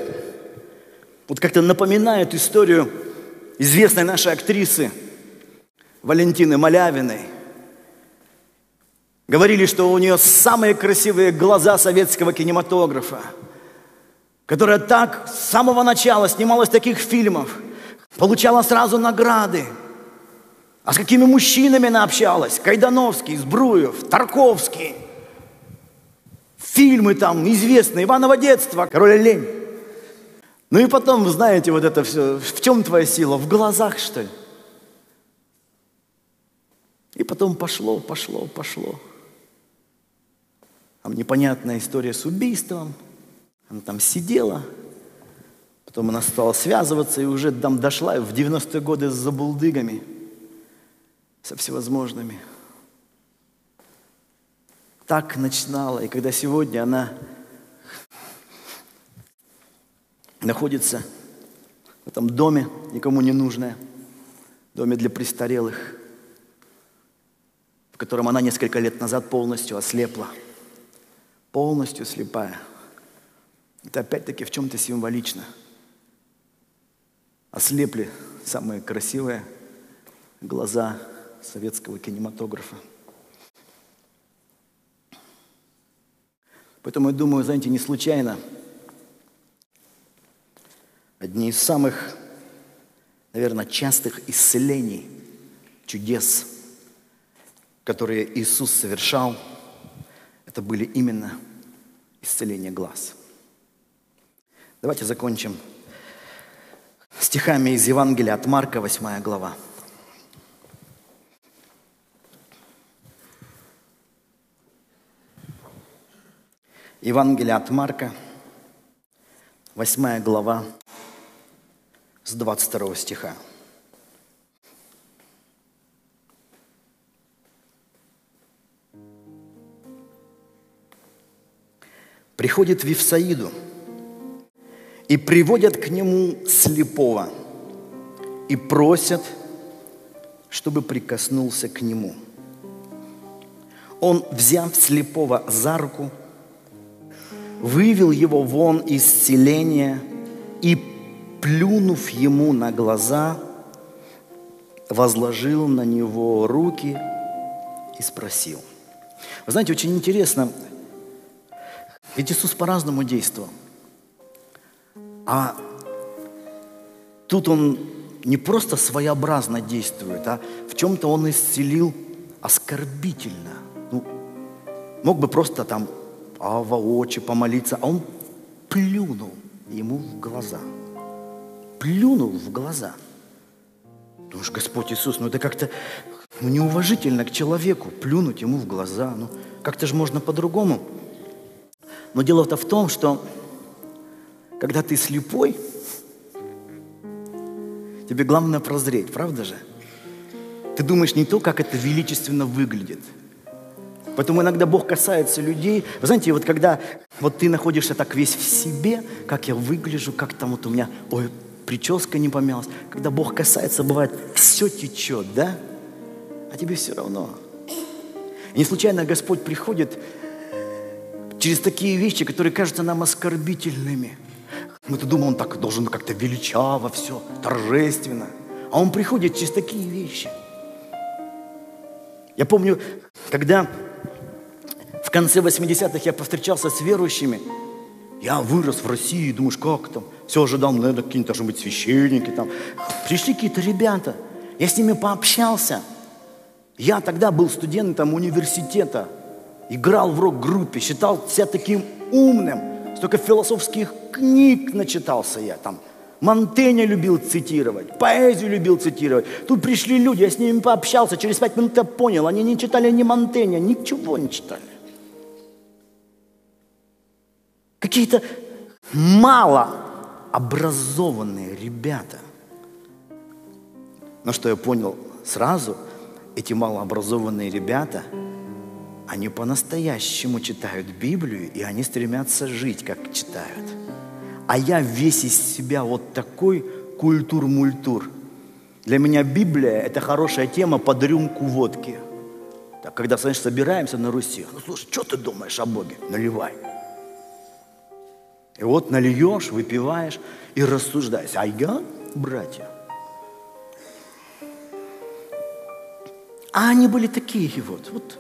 вот как-то напоминает историю известной нашей актрисы Валентины Малявиной. Говорили, что у нее самые красивые глаза советского кинематографа, которая так с самого начала снималась таких фильмов, получала сразу награды. А с какими мужчинами она общалась? Кайдановский, Збруев, Тарковский. Фильмы там известные, Иваново детство, Король Лень. Ну и потом, знаете, вот это все, в чем твоя сила? В глазах, что ли? И потом пошло, пошло, пошло. Там непонятная история с убийством. Она там сидела. Потом она стала связываться и уже там дошла в 90-е годы с забулдыгами. Со всевозможными. Так начинала. И когда сегодня она находится в этом доме никому не нужное, доме для престарелых, в котором она несколько лет назад полностью ослепла, полностью слепая. Это опять-таки в чем-то символично. Ослепли самые красивые глаза советского кинематографа. Поэтому я думаю, знаете, не случайно одни из самых, наверное, частых исцелений, чудес, которые Иисус совершал, это были именно исцеление глаз. Давайте закончим стихами из Евангелия от Марка, 8 глава. Евангелие от Марка, 8 глава, с 22 стиха. Приходит Вифсаиду и приводят к нему слепого и просят, чтобы прикоснулся к нему. Он, взяв слепого за руку, вывел его вон из селения и, плюнув ему на глаза, возложил на него руки и спросил. Вы знаете, очень интересно, ведь Иисус по-разному действовал. А тут Он не просто своеобразно действует, а в чем-то Он исцелил оскорбительно. Ну, мог бы просто там а воочи помолиться, а он плюнул ему в глаза. Плюнул в глаза. Думаешь, Господь Иисус, ну это как-то ну, неуважительно к человеку, плюнуть ему в глаза. Ну, как-то же можно по-другому. Но дело-то в том, что когда ты слепой, тебе главное прозреть, правда же? Ты думаешь не то, как это величественно выглядит – Поэтому иногда Бог касается людей. Вы знаете, вот когда вот ты находишься так весь в себе, как я выгляжу, как там вот у меня, ой, прическа не помялась. Когда Бог касается, бывает, все течет, да? А тебе все равно. И не случайно Господь приходит через такие вещи, которые кажутся нам оскорбительными. Мы-то думаем, он так должен как-то величаво все, торжественно. А он приходит через такие вещи. Я помню, когда конце 80-х я повстречался с верующими. Я вырос в России, думаешь, как там? Все ожидал, наверное, какие-нибудь должны быть священники там. Пришли какие-то ребята, я с ними пообщался. Я тогда был студентом университета, играл в рок-группе, считал себя таким умным, столько философских книг начитался я там. Монтеня любил цитировать, поэзию любил цитировать. Тут пришли люди, я с ними пообщался, через пять минут я понял, они не читали ни Монтеня, ничего не читали. какие-то мало образованные ребята. Но что я понял сразу, эти малообразованные ребята, они по-настоящему читают Библию, и они стремятся жить, как читают. А я весь из себя вот такой культур-мультур. Для меня Библия – это хорошая тема под рюмку водки. Так, когда, знаешь, собираемся на Руси, ну слушай, что ты думаешь о Боге? Наливай. И вот нальешь, выпиваешь и рассуждаешь. А я, братья, а они были такие вот, вот,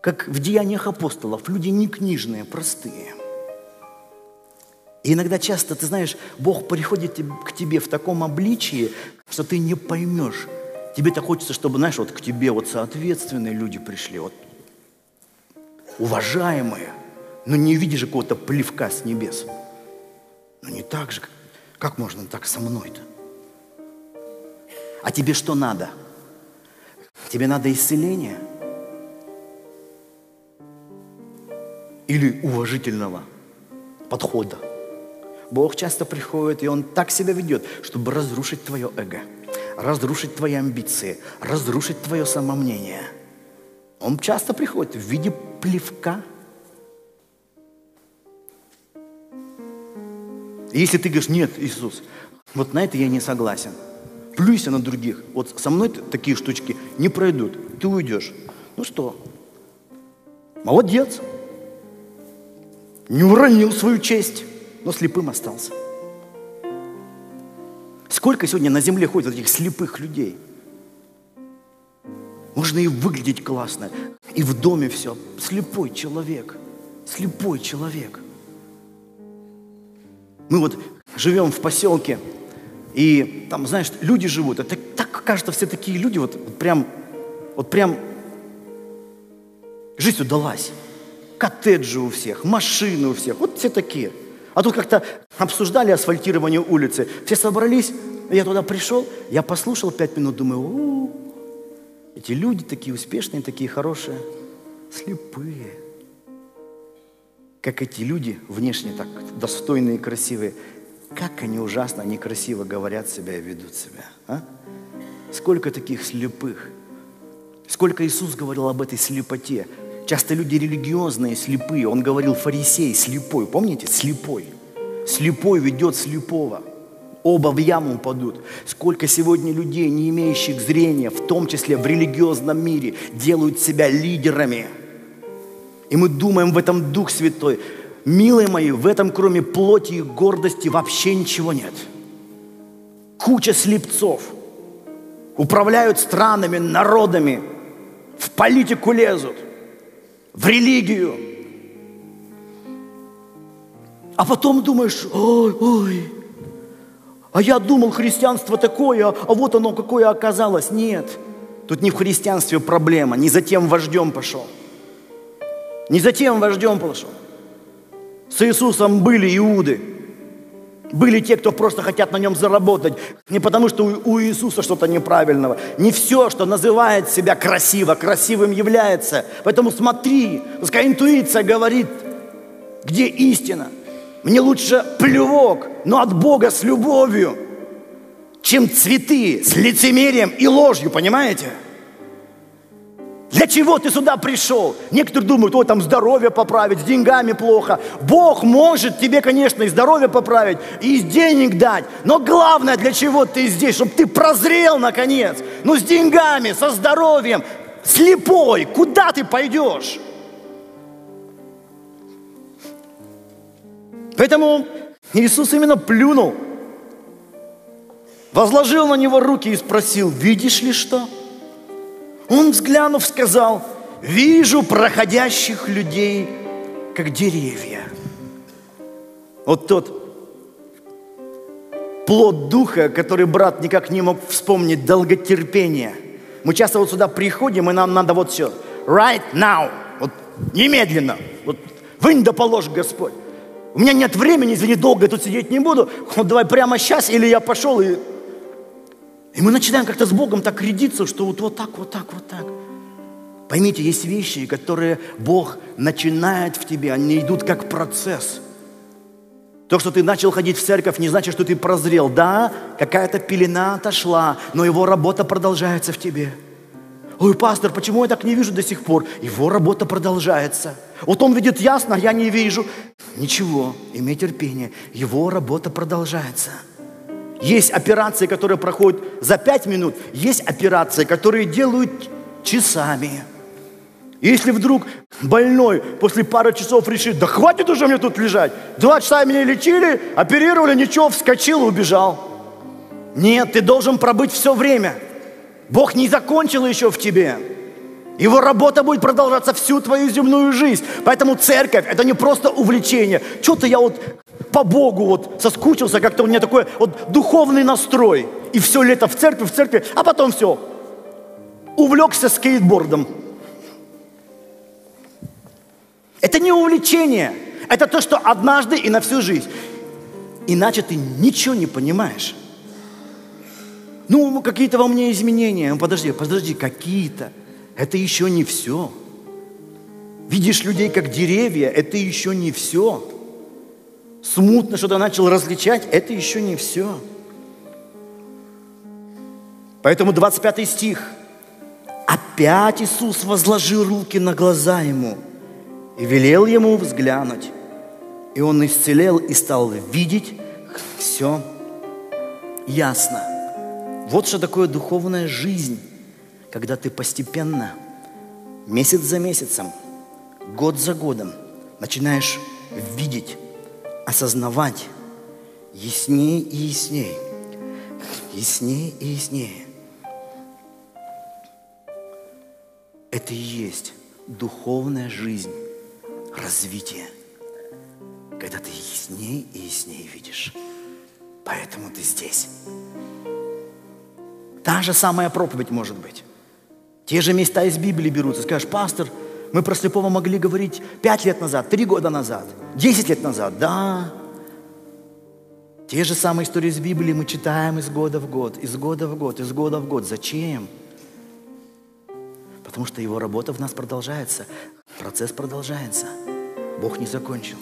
как в деяниях апостолов, люди не книжные, простые. И иногда часто, ты знаешь, Бог приходит к тебе в таком обличии, что ты не поймешь. Тебе-то хочется, чтобы, знаешь, вот к тебе вот соответственные люди пришли, вот уважаемые – но не видишь какого-то плевка с небес. Ну не так же. Как можно так со мной-то? А тебе что надо? Тебе надо исцеление? Или уважительного подхода? Бог часто приходит, и Он так себя ведет, чтобы разрушить твое эго, разрушить твои амбиции, разрушить твое самомнение. Он часто приходит в виде плевка – если ты говоришь, нет, Иисус, вот на это я не согласен. Плюйся на других. Вот со мной такие штучки не пройдут. Ты уйдешь. Ну что? Молодец. Не уронил свою честь, но слепым остался. Сколько сегодня на земле ходит этих слепых людей? Можно и выглядеть классно, и в доме все. Слепой человек. Слепой человек. Мы вот живем в поселке, и там, знаешь, люди живут. Это так кажется, все такие люди, вот прям, вот прям жизнь удалась. Коттеджи у всех, машины у всех, вот все такие. А тут как-то обсуждали асфальтирование улицы. Все собрались, я туда пришел, я послушал пять минут, думаю, у, эти люди такие успешные, такие хорошие, слепые. Как эти люди, внешне так достойные и красивые, как они ужасно, некрасиво говорят себя и ведут себя. А? Сколько таких слепых. Сколько Иисус говорил об этой слепоте. Часто люди религиозные, слепые. Он говорил фарисей, слепой. Помните? Слепой. Слепой ведет слепого. Оба в яму упадут. Сколько сегодня людей, не имеющих зрения, в том числе в религиозном мире, делают себя лидерами. И мы думаем в этом Дух Святой. Милые мои, в этом кроме плоти и гордости вообще ничего нет. Куча слепцов управляют странами, народами, в политику лезут, в религию. А потом думаешь, ой, ой, а я думал, христианство такое, а вот оно какое оказалось. Нет, тут не в христианстве проблема, не за тем вождем пошел. Не за тем вождем пошел. С Иисусом были иуды. Были те, кто просто хотят на нем заработать. Не потому, что у Иисуса что-то неправильного. Не все, что называет себя красиво, красивым является. Поэтому смотри, пускай интуиция говорит, где истина. Мне лучше плевок, но от Бога с любовью, чем цветы с лицемерием и ложью, понимаете? Для чего ты сюда пришел? Некоторые думают, ой, там здоровье поправить, с деньгами плохо. Бог может тебе, конечно, и здоровье поправить, и денег дать. Но главное, для чего ты здесь? Чтобы ты прозрел, наконец. Ну, с деньгами, со здоровьем, слепой, куда ты пойдешь? Поэтому Иисус именно плюнул, возложил на него руки и спросил, видишь ли что? Он, взглянув, сказал, вижу проходящих людей, как деревья. Вот тот плод духа, который брат никак не мог вспомнить, долготерпение. Мы часто вот сюда приходим, и нам надо вот все. Right now. Вот немедленно. Вот вынь да положь, Господь. У меня нет времени, извини, долго тут сидеть не буду. Вот давай прямо сейчас, или я пошел и и мы начинаем как-то с Богом так рядиться, что вот, вот так, вот так, вот так. Поймите, есть вещи, которые Бог начинает в тебе, они идут как процесс. То, что ты начал ходить в церковь, не значит, что ты прозрел. Да, какая-то пелена отошла, но его работа продолжается в тебе. Ой, пастор, почему я так не вижу до сих пор? Его работа продолжается. Вот он видит ясно, а я не вижу. Ничего, имей терпение, его работа продолжается. Есть операции, которые проходят за пять минут, есть операции, которые делают часами. Если вдруг больной после пары часов решит, да хватит уже мне тут лежать, два часа меня лечили, оперировали, ничего, вскочил и убежал. Нет, ты должен пробыть все время. Bог не закончил еще в тебе. Его работа будет продолжаться всю твою земную жизнь. Поэтому церковь – это не просто увлечение. Что-то я вот по Богу вот соскучился, как-то у меня такой вот духовный настрой. И все лето в церкви, в церкви, а потом все. Увлекся скейтбордом. Это не увлечение. Это то, что однажды и на всю жизнь. Иначе ты ничего не понимаешь. Ну, какие-то во мне изменения. Ну, подожди, подожди, какие-то. Это еще не все. Видишь людей как деревья, это еще не все смутно что-то начал различать, это еще не все. Поэтому 25 стих. Опять Иисус возложил руки на глаза ему и велел ему взглянуть. И он исцелел и стал видеть все ясно. Вот что такое духовная жизнь, когда ты постепенно, месяц за месяцем, год за годом начинаешь видеть, осознавать яснее и яснее, яснее и яснее. Это и есть духовная жизнь, развитие, когда ты яснее и яснее видишь. Поэтому ты здесь. Та же самая проповедь может быть. Те же места из Библии берутся. Скажешь, пастор, мы про слепого могли говорить пять лет назад, три года назад, десять лет назад. Да. Те же самые истории из Библии мы читаем из года в год, из года в год, из года в год. Зачем? Потому что его работа в нас продолжается. Процесс продолжается. Бог не закончил.